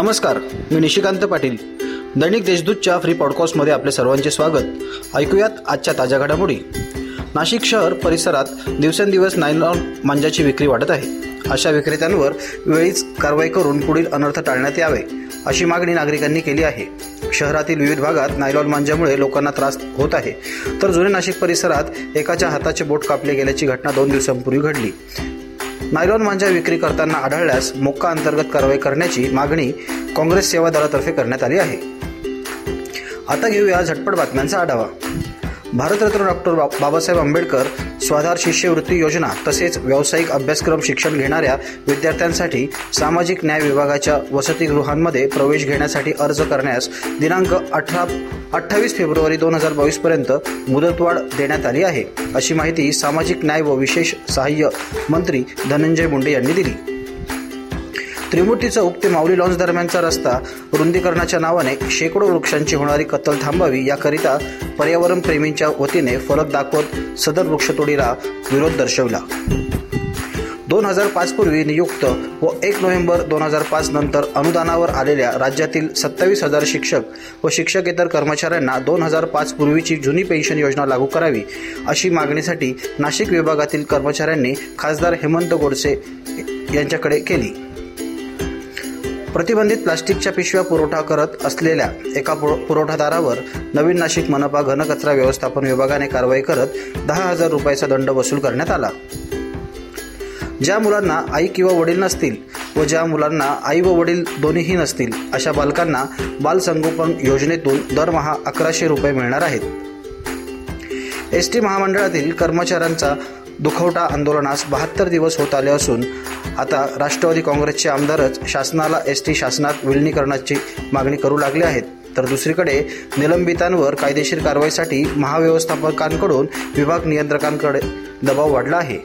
नमस्कार मी निशिकांत पाटील. दैनिक देशदूतच्या फ्री पॉडकास्टमध्ये आपले सर्वांचे स्वागत. ऐकूयात आजच्या ताज्या घडामोडी. नाशिक शहर परिसरात दिवसेंदिवस नायलॉन मांजाची विक्री वाढत आहे. अशा विक्रेत्यांवर वेळीच कारवाई करून पुढील अनर्थ टाळण्यात यावे अशी मागणी नागरिकांनी केली आहे. शहरातील विविध भागात नायलॉन मांजामुळे लोकांना त्रास होत आहे. तर जुने नाशिक परिसरात एकाच्या हाताचे बोट कापले गेल्याची घटना दोन दिवसांपूर्वी घडली. नायलॉन मांजा विक्री करताना आढळल्यास मोक्का अंतर्गत कारवाई करण्याची मागणी काँग्रेस सेवा दलातर्फे करण्यात आली आहे. आता घेऊया झटपट बातम्यांचा आढावा. भारतरत्न डॉक्टर बा- बाबासाहेब आंबेडकर स्वाधार शिष्यवृत्ती योजना तसेच व्यावसायिक अभ्यासक्रम शिक्षण घेणाऱ्या विद्यार्थ्यांसाठी सामाजिक न्याय विभागाच्या वसतिगृहांमध्ये प्रवेश घेण्यासाठी अर्ज करण्यास दिनांक अठरा अठ्ठावीस फेब्रुवारी दोन हजार बावीसपर्यंत मुदतवाढ देण्यात आली आहे अशी माहिती सामाजिक न्याय व विशेष सहाय्य मंत्री धनंजय मुंडे यांनी दिली. त्रिमूर्ती चौक ते माऊली लॉन्स दरम्यानचा रस्ता रुंदीकरणाच्या नावाने शेकडो वृक्षांची होणारी कत्तल थांबावी याकरिता पर्यावरण प्रेमींच्या वतीने फलक दाखवत सदर वृक्षतोडीला विरोध दर्शवला. दोन हजार पाच पूर्वी नियुक्त व एक नोव्हेंबर दोन हजार पाच नंतर अनुदानावर आलेल्या राज्यातील सत्तावीस हजार शिक्षक व शिक्षकेतर कर्मचाऱ्यांना दोन हजार पाच पूर्वीची जुनी पेन्शन योजना लागू करावी अशी मागणीसाठी नाशिक विभागातील कर्मचाऱ्यांनी खासदार हेमंत गोडसे यांच्याकडे केली. प्रतिबंधित प्लास्टिकच्या पिशव्या पुरवठा करत असलेल्या एका पुरवठादारावर नवीन नाशिक मनपा घनकचरा व्यवस्थापन विभागाने कारवाई करत दहा हजार रुपयाचा दंड वसूल करण्यात आला. ज्या मुलांना आई किंवा वडील नसतील व ज्या मुलांना आई व वडील दोन्हीही नसतील अशा बालकांना बालसंगोपन योजनेतून दरमहा अकराशे रुपये मिळणार आहेत. एस टी महामंडळातील कर्मचाऱ्यांचा दुखवटा आंदोलनास बहात्तर दिवस होत आले असून आता राष्ट्रवादी काँग्रेसचे आमदारच शासनाला एस टी शासनात विलिनीकरणाची मागणी करू लागले आहेत. तर दुसरीकडे निलंबितांवर कायदेशीर कारवाईसाठी महाव्यवस्थापकांकडून विभाग नियंत्रकांकडे दबाव वाढला आहे.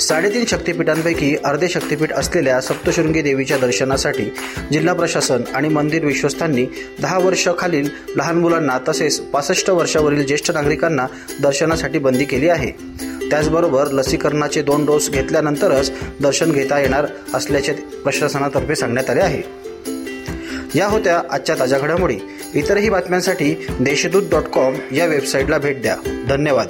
साडेतीन शक्तिपीठांपैकी अर्धे शक्तिपीठ असलेल्या सप्तशृंगी देवीच्या दर्शनासाठी जिल्हा प्रशासन आणि मंदिर विश्वस्तांनी दहा वर्षाखालील लहान मुलांना तसेच पासष्ट वर्षावरील ज्येष्ठ नागरिकांना दर्शनासाठी बंदी केली आहे. त्याचबरोबर लसीकरणाचे दोन डोस घेतल्यानंतरच दर्शन घेता येणार असल्याचे प्रशासनातर्फे सांगण्यात आले आहे. या होत्या आजच्या ताज्या घडामोडी. इतरही बातम्यांसाठी देशदूत डॉट कॉम या वेबसाईटला भेट द्या. धन्यवाद.